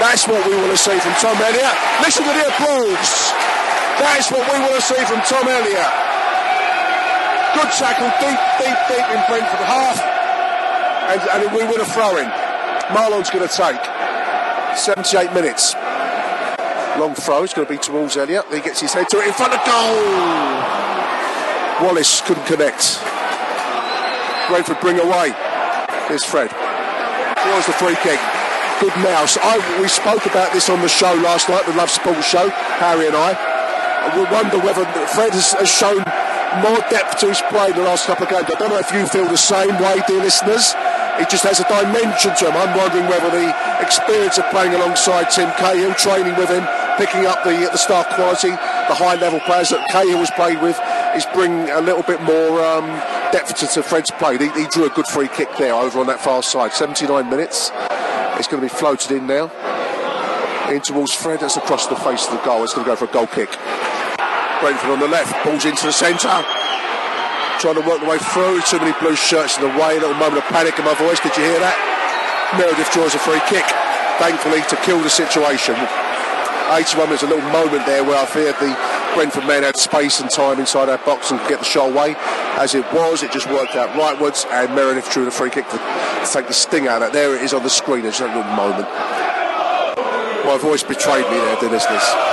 That's what we want to see from Tom Elliott. Listen to the applause. That's what we want to see from Tom Elliott. Good tackle, deep, deep, deep in Brentford half. And, and we win a throw in. Mahlon's going to take 78 minutes. Long throw, it's going to be towards Elliott. He gets his head to it in front of goal. Wallace couldn't connect. Brentford bring away. Here's Fred. Here's the free kick. Good mouse. I, we spoke about this on the show last night, the Love Sports show, Harry and I. We wonder whether Fred has, has shown more depth to his play the last couple of games. I don't know if you feel the same way, dear listeners. He just has a dimension to him. I'm wondering whether the experience of playing alongside Tim Cahill, training with him, picking up the the star quality, the high level players that Cahill has played with, is bringing a little bit more um, depth to, to Fred's play. He, he, drew a good free kick there over on that far side. 79 minutes. It's going to be floated in now. In towards Fred. That's across the face of the goal. It's going to go for a goal kick. Brentford on the left. Balls into the centre. Trying to work the way through. Too many blue shirts in the way. A little moment of panic in my voice. Did you hear that? Meredith draws a free kick. Thankfully to kill the situation. 81 minutes, a little moment there where I feared the Brentford men had space and time inside our box and could get the shot away. As it was, it just worked out rightwards, and Meredith drew the free kick to, take the sting out of it. There it is on the screen, it's a little moment. My voice betrayed me there, dear listeners.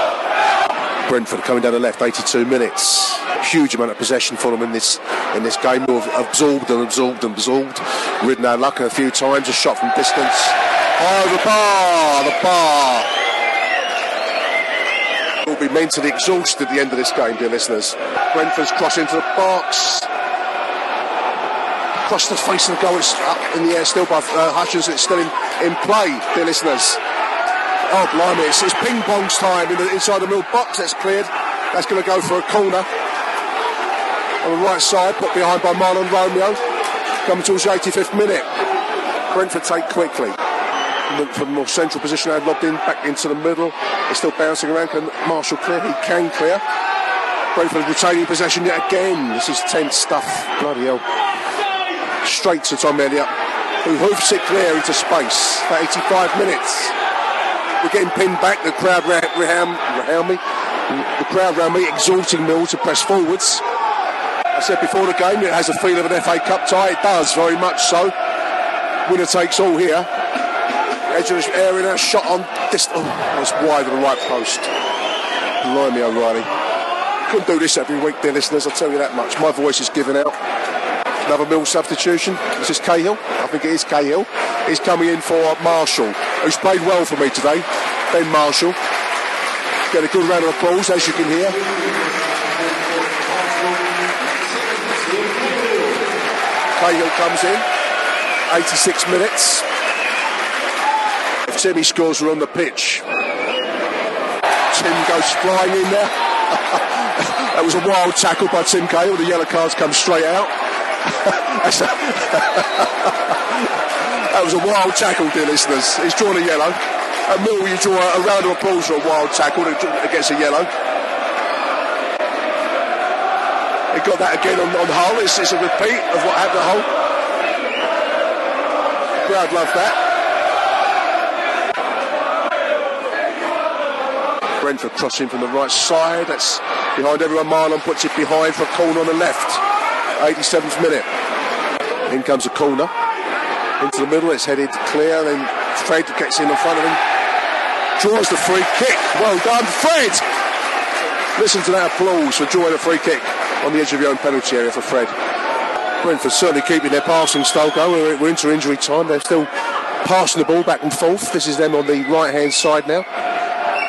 Brentford coming down the left, 82 minutes. Huge amount of possession for them in this in this game. We've absorbed and absorbed and absorbed. Ridden our luck a few times, a shot from distance. Oh, the bar, the bar will be mentally exhausted at the end of this game, dear listeners. Brentford's cross into the box. Across the face of the goal, it's up in the air still by uh, Hutchins, it's still in, in play, dear listeners. Oh, blimey, it's, it's ping pong's time in the, inside the middle box, that's cleared. That's going to go for a corner. On the right side, put behind by Mahlon Romeo. Coming towards the 85th minute. Brentford take quickly look for the more central position. I'd lobbed in back into the middle. It's still bouncing around. Can Marshall clear? He can clear. Brentford retaining possession yet again. This is tense stuff. Bloody hell. Straight to Tom Elliott, who hoofs it clear into space for 85 minutes. We're getting pinned back. The crowd around me, the crowd around me, exhorting Mill to press forwards. I said before the game it has a feel of an FA Cup tie. It does very much so. Winner takes all here edge of area, a shot on this. Oh, was wide of the right post. Blimey, O'Reilly. Couldn't do this every week, dear listeners, I'll tell you that much. My voice is giving out. Another Mill substitution. This is Cahill. I think it is Cahill. He's coming in for Marshall, who's played well for me today. Ben Marshall. Get a good round of applause, as you can hear. Cahill comes in. 86 minutes. If Timmy scores we're on the pitch. Tim goes flying in there. that was a wild tackle by Tim Cahill. The yellow cards come straight out. That was a wild tackle, dear listeners. He's drawn a yellow. At Mill, you draw a round of applause for a wild tackle against a yellow. He got that again on, on Hull. It's, it's a repeat of what happened at Hull. Crowd love that. Brentford crossing from the right side. That's behind everyone. Mahlon puts it behind for a corner on the left. 87th minute. In comes a corner. Into the middle, it's headed clear, then Fred gets in in front of him. Draws the free kick. Well done, Fred! Listen to that applause for drawing a free kick on the edge of your own penalty area for Fred. Brentford certainly keeping their passing style going. We're, into injury time. They're still passing the ball back and forth. This is them on the right hand side now.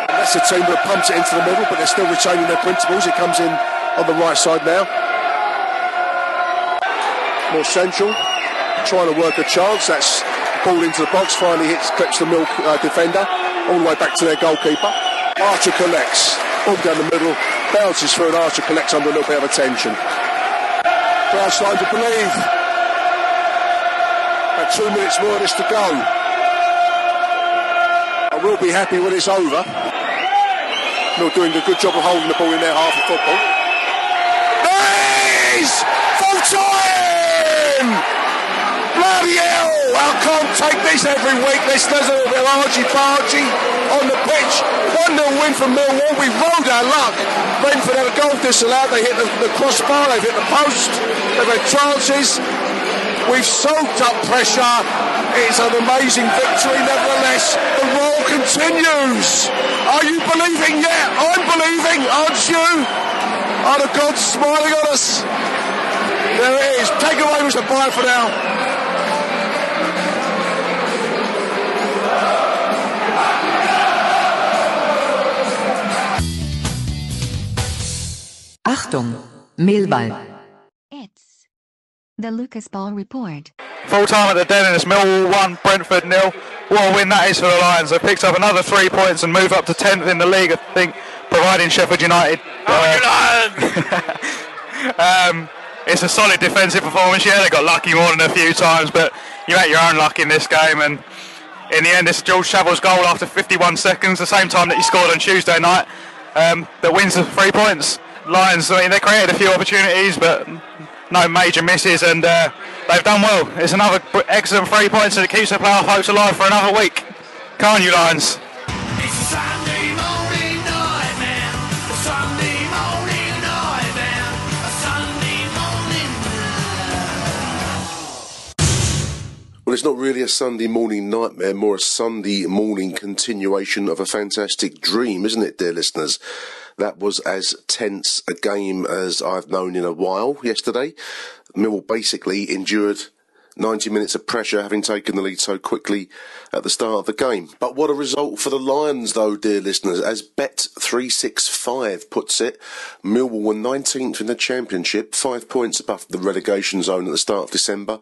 That's the team that pumps it into the middle, but they're still retaining their principles. It comes in on the right side now. More central, trying to work a chance. That's ball into the box. Finally hits, clips the milk uh, defender all the way back to their goalkeeper. Archer collects, ball down the middle, bounces through, and Archer collects under a little bit of attention. Crowd starting to believe. About two minutes more of this to go. I will be happy when it's over. Mill doing a good job of holding the ball in their half of football. Full time! Bloody hell! I can't take this every week. This does a little bit argy-bargy on the pitch. 1-0 win from Millwall. We rode our luck. Brentford had a goal disallowed. They hit the, the crossbar. They've hit the post. They've had chances. We've soaked up pressure. It's an amazing victory nevertheless. The roll continues. Are you believing yet? I'm believing, aren't you? Are the gods smiling on us? There it is. Take away Mr. Bryant for now. Achtung, Millwall. It's the Lucas Ball Report. Full time at the Den and it's Millwall 1, Brentford nil. What a win that is for the Lions. They picked up another three points and move up to 10th in the league, I think, providing Sheffield United. Uh, um, it's a solid defensive performance. Yeah, they got lucky more than a few times, but you make your own luck in this game. And in the end, it's George Saville's goal after 51 seconds, the same time that he scored on Tuesday night, um, that wins the three points. Lions, I mean, they created a few opportunities, but no major misses, and uh, they've done well. It's another excellent three points, and it keeps the playoff hopes alive for another week. On, you Lions. Well, it's not really a Sunday morning nightmare, more a Sunday morning continuation of a fantastic dream, isn't it, dear listeners? That was as tense a game as I've known in a while yesterday. Millwall basically endured 90 minutes of pressure having taken the lead so quickly at the start of the game. But what a result for the Lions though, dear listeners. As Bet365 puts it, Millwall were 19th in the championship, five points above the relegation zone at the start of December.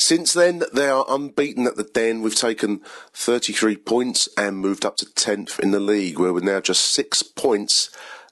Since then, they are unbeaten at the Den. We've taken 33 points and moved up to 10th in the league, where we're now just six points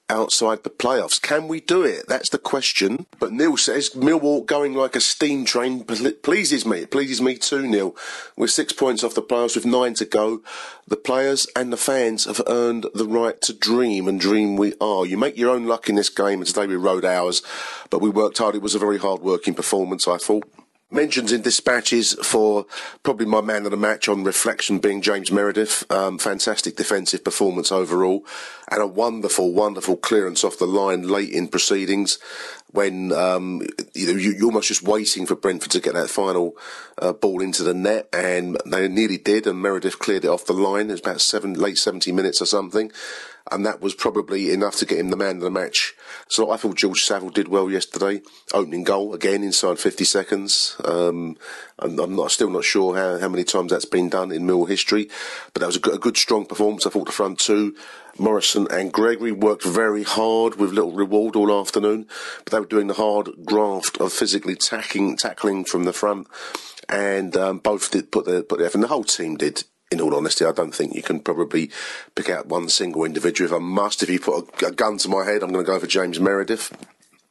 outside the playoffs. Can we do it? That's the question. But Neil says Millwall going like a steam train pleases me. It pleases me too, Neil. We're six points off the playoffs with nine to go. The players and the fans have earned the right to dream, and dream we are. You make your own luck in this game, and today we rode ours, but we worked hard. It was a very hard working performance, I thought. Mentions in dispatches for probably my man of the match on reflection being James Meredith. Um, fantastic defensive performance overall, and a wonderful, wonderful clearance off the line late in proceedings when um, you know you, are almost just waiting for Brentford to get that final uh, ball into the net, and they nearly did, and Meredith cleared it off the line. It was about seven, late seventy minutes or something, and that was probably enough to get him the man of the match. So I thought George Saville did well yesterday, opening goal again inside 50 seconds. Um, I'm, I'm still not sure how, how many times that's been done in Mill history, but that was a good, a good strong performance. I thought the front two, Morison and Gregory worked very hard with little reward all afternoon, but they were doing the hard graft of physically tackling, tackling from the front, and um, both did put their put their effort, and the whole team did in all honesty, I don't think you can probably pick out one single individual. If I must, if you put a, a gun to my head, I'm going to go for James Meredith.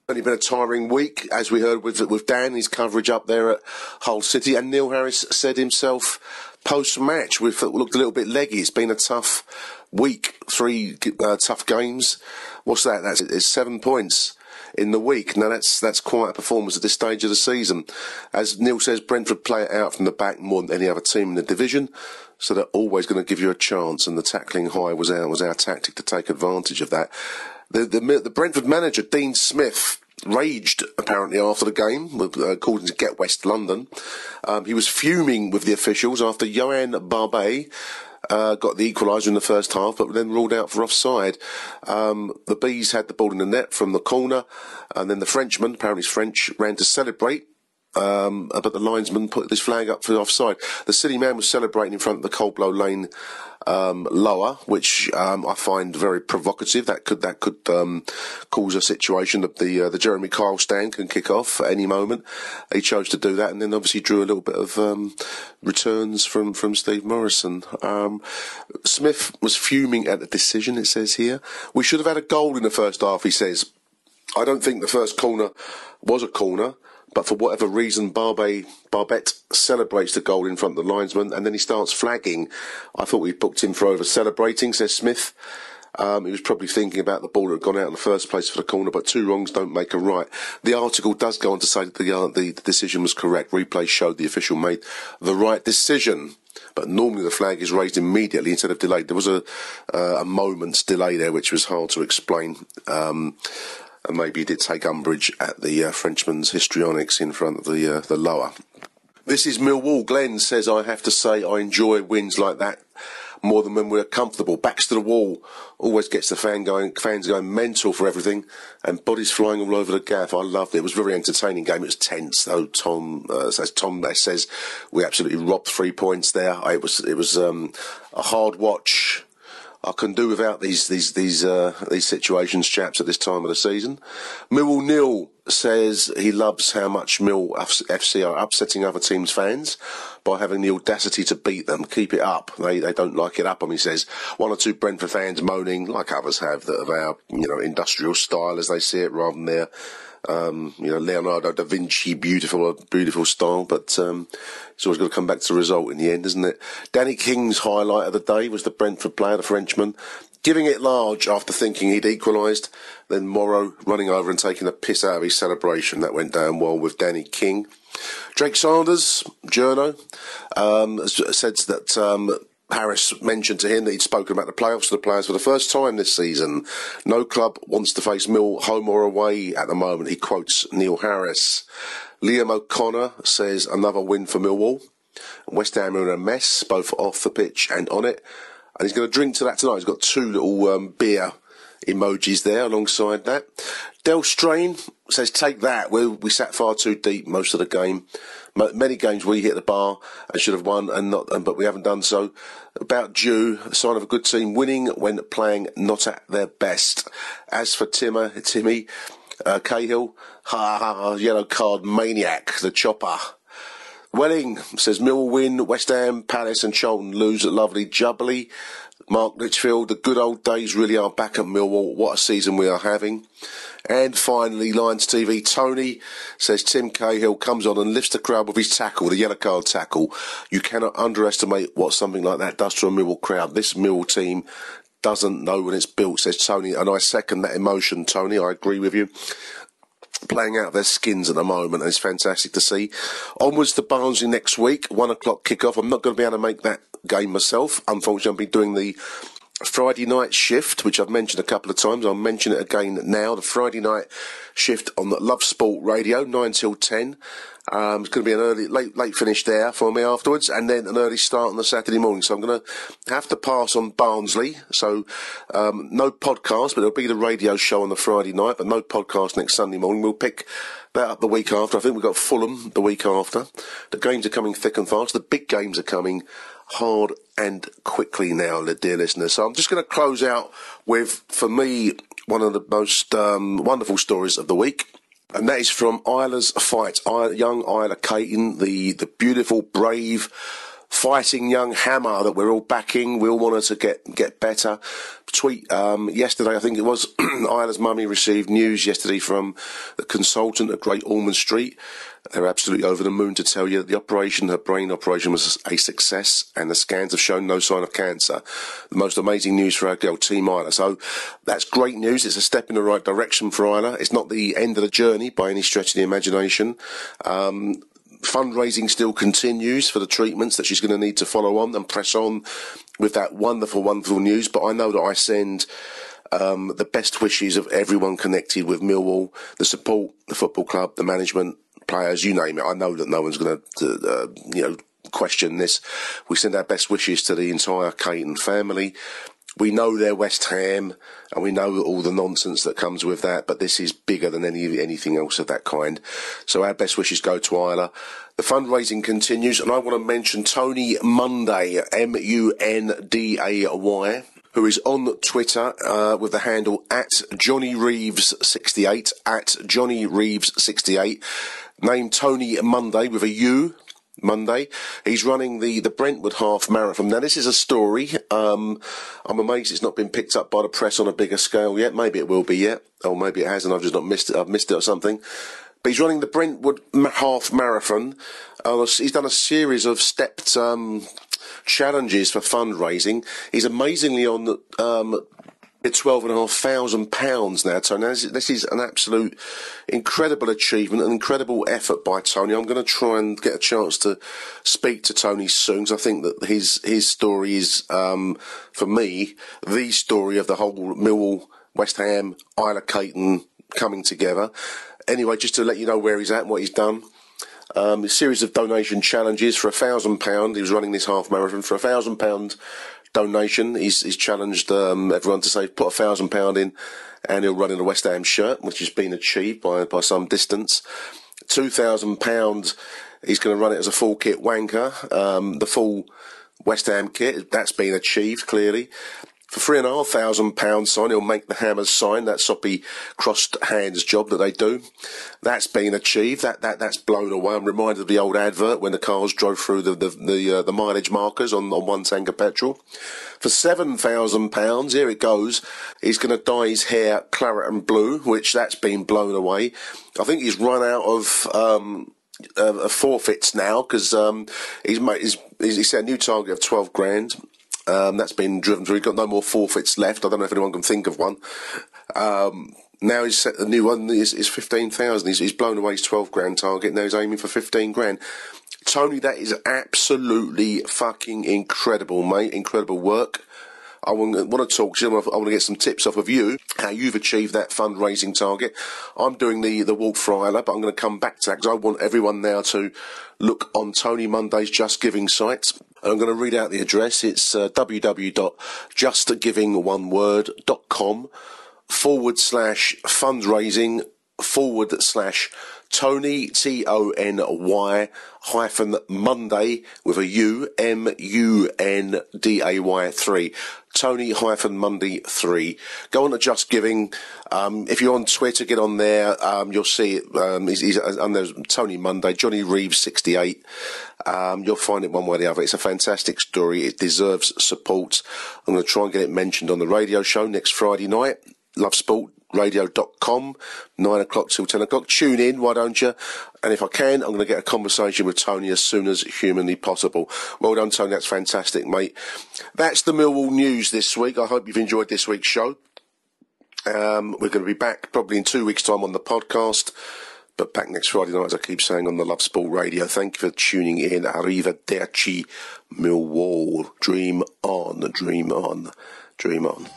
Only been a tiring week, as we heard with with Dan, his coverage up there at Hull City, and Neil Harris said himself post match, we've looked a little bit leggy. It's been a tough week, three uh, tough games. What's that? That's it's seven points in the week. Now that's that's quite a performance at this stage of the season. As Neil says, Brentford play it out from the back more than any other team in the division so they're always going to give you a chance. And the tackling high was our was our tactic to take advantage of that. The the, the Brentford manager Dean Smith raged apparently after the game, uh, according to Get West London. Um, he was fuming with the officials after Yoann Barbet uh, got the equaliser in the first half, but then ruled out for offside. Um, the Bees had the ball in the net from the corner, and then the Frenchman, apparently French, ran to celebrate. Um, but the linesman put this flag up for offside. The city man was celebrating in front of the Coldblow Lane um, lower, which um, I find very provocative. That could that could um, cause a situation that the uh, the Jeremy Kyle stand can kick off at any moment. He chose to do that, and then obviously drew a little bit of um, returns from from Steve Morison. Um, Smith was fuming at the decision. It says here we should have had a goal in the first half. He says. I don't think the first corner was a corner but for whatever reason, Barbe, Barbet celebrates the goal in front of the linesman, and then he starts flagging. I thought we booked him for over celebrating, says Smith. Um, he was probably thinking about the ball that had gone out in the first place for the corner, but two wrongs don't make a right. The article does go on to say that the, uh, the decision was correct. Replay showed the official made the right decision but normally the flag is raised immediately instead of delayed. There was a uh, a moment's delay there, which was hard to explain. Um, and maybe he did take umbrage at the uh, Frenchman's histrionics in front of the uh, the lower. This is Millwall. Glenn says, I have to say I enjoy wins like that more than when we're comfortable. Backs to the wall always gets the fan going, fans going mental for everything, and bodies flying all over the gaff. I loved it. It was a very entertaining game. It was tense, though. Tom uh, says Tom says we absolutely robbed three points there. It was it was um, a hard watch. I can do without these these these uh, these situations, chaps, at this time of the season. Millwall Neil says he loves how much Mill FC are upsetting other teams' fans by having the audacity to beat them. Keep it up. They they don't like it up. And he says one or two Brentford fans moaning, like others have, that of our you know industrial style as they see it, rather than their um, you know, Leonardo da Vinci, beautiful, beautiful style, but um, it's always got to come back to the result in the end, isn't it? Danny King's highlight of the day was the Brentford player, the Frenchman, giving it large after thinking he'd equalised. Then Morrow running over and taking a piss out of his celebration. That went down well with Danny King. Drake Sanders, journo, um, said that um, Harris mentioned to him that he'd spoken about the playoffs to the players for the first time this season. No club wants to face Mill home or away at the moment. He quotes Neil Harris. Liam O'Connor says another win for Millwall. West Ham are in a mess, both off the pitch and on it. And he's going to drink to that tonight. He's got two little um, beer emojis there alongside that. Del Strain says, take that. We, we sat far too deep most of the game. Many games we hit the bar and should have won, and not, but we haven't done so. About due, a sign of a good team winning when playing not at their best. As for Timmer, Timmy uh, Cahill, ha ha yellow card maniac, the chopper. Welling says Mill win, West Ham, Palace and Charlton lose at lovely Jubbly. Mark Litchfield, the good old days really are back at Millwall. What a season we are having. And finally, Lions TV, Tony says Tim Cahill comes on and lifts the crowd with his tackle, the yellow card tackle. You cannot underestimate what something like that does to a Millwall crowd. This Millwall team doesn't know when it's built, says Tony. And I second that emotion, Tony. I agree with you playing out their skins at the moment, and it's fantastic to see. Onwards to Barnsley next week, one o'clock kickoff. I'm not going to be able to make that game myself. Unfortunately, I've been doing the Friday night shift, which I've mentioned a couple of times. I'll mention it again now. The Friday night shift on Love Sport Radio, 9 till 10. Um, it's going to be an early, late, late finish there for me afterwards, and then an early start on the Saturday morning. So I'm going to have to pass on Barnsley. So um, no podcast, but it'll be the radio show on the Friday night, but no podcast next Sunday morning. We'll pick that up the week after. I think we've got Fulham the week after. The games are coming thick and fast. The big games are coming hard and quickly now, dear listeners. So I'm just going to close out with, for me, one of the most um, wonderful stories of the week. And that is from Isla's fight. Young Isla Caton, the, the beautiful, brave, fighting young hammer that we're all backing. We all want her to get get better. Tweet um, yesterday, I think it was Isla's mummy received news yesterday from the consultant at Great Ormond Street they're absolutely over the moon to tell you that the operation, her brain operation, was a success, and the scans have shown no sign of cancer. The most amazing news for our girl, Team Isla. So that's great news. It's a step in the right direction for Isla. It's not the end of the journey by any stretch of the imagination. Um, fundraising still continues for the treatments that she's going to need to follow on and press on with that wonderful, wonderful news. But I know that I send Um, the best wishes of everyone connected with Millwall, the support, the football club, the management, players, you name it. I know that no one's going to, uh, you know, question this. We send our best wishes to the entire Caton family. We know they're West Ham, and we know all the nonsense that comes with that. But this is bigger than any anything else of that kind. So our best wishes go to Isla. The fundraising continues, and I want to mention Tony Munday, M U N D A Y who is on Twitter uh, with the handle at Johnny Reeves 68 at Johnny Reeves 68 named Tony Munday with a U. Munday, he's running the the Brentwood Half Marathon. Now, this is a story. Um, I'm amazed it's not been picked up by the press on a bigger scale yet. Maybe it will be yet, or maybe it hasn't. I've just not missed it. I've missed it or something. But he's running the Brentwood Half Marathon. Uh, he's done a series of stepped um, challenges for fundraising. He's amazingly on um, twelve and a half thousand pounds now, Tony. This is, this is an absolute incredible achievement, an incredible effort by Tony. I'm going to try and get a chance to speak to Tony soon because I think that his his story is, um, for me, the story of the whole Millwall, West Ham, Isla Caton coming together. Anyway, just to let you know where he's at and what he's done. Um, a series of donation challenges for a thousand pound. He was running this half marathon for a thousand pound donation. He's, he's challenged um, everyone to say put a thousand pound in, and he'll run in a West Ham shirt, which has been achieved by by some distance. Two thousand pounds. He's going to run it as a full kit wanker. Um, the full West Ham kit that's been achieved clearly. For three and a half thousand pounds sign, he'll make the Hammers sign that soppy crossed hands job that they do. That's been achieved. That that that's blown away. I'm reminded of the old advert when the cars drove through the the the, uh, the mileage markers on, on one tank of petrol. For seven thousand pounds, here it goes. He's going to dye his hair claret and blue, which that's been blown away. I think he's run out of. Um, uh, forfeits now because um, he's made he's, he's set a new target of 12 grand um, that's been driven through. He's got no more forfeits left. I don't know if anyone can think of one. Um, now he's set the new one is, is 15,000. He's, he's blown away his 12 grand target. Now he's aiming for 15 grand. Tony, that is absolutely fucking incredible, mate. Incredible work. I want, to talk to you. I want to get some tips off of you, how you've achieved that fundraising target. I'm doing the, the walk for Isla, but I'm going to come back to that because I want everyone now to look on Tony Munday's Just Giving site. And I'm going to read out the address. It's uh, www.justgivingoneword.com forward slash fundraising forward slash Tony, T-O-N-Y hyphen Munday with a U, M-U-N-D-A-Y 3. Tony hyphen Munday 3. Go on to Just Giving. Um, if you're on Twitter, get on there. Um, you'll see it. Um, he's, he's under Tony Munday, Johnny Reeves 68. Um, you'll find it one way or the other. It's a fantastic story. It deserves support. I'm going to try and get it mentioned on the radio show next Friday night. Love Sport radio.com, 9 o'clock till 10 o'clock. Tune in, why don't you? And if I can, I'm going to get a conversation with Tony as soon as humanly possible. Well done, Tony. That's fantastic, mate. That's the Millwall news this week. I hope you've enjoyed this week's show. Um, we're going to be back probably in two weeks' time on the podcast. But back next Friday night, as I keep saying on the Love Sport Radio. Thank you for tuning in. Arrivederci, Millwall. Dream on, dream on, dream on.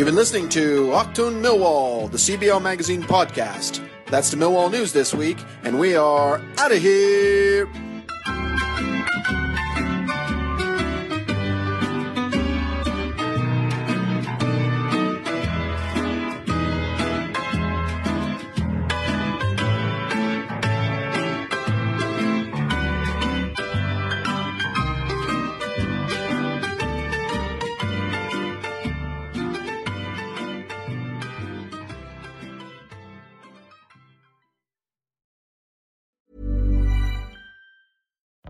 You've been listening to Achtung Millwall, the CBL Magazine podcast. That's the Millwall news this week, and we are out of here.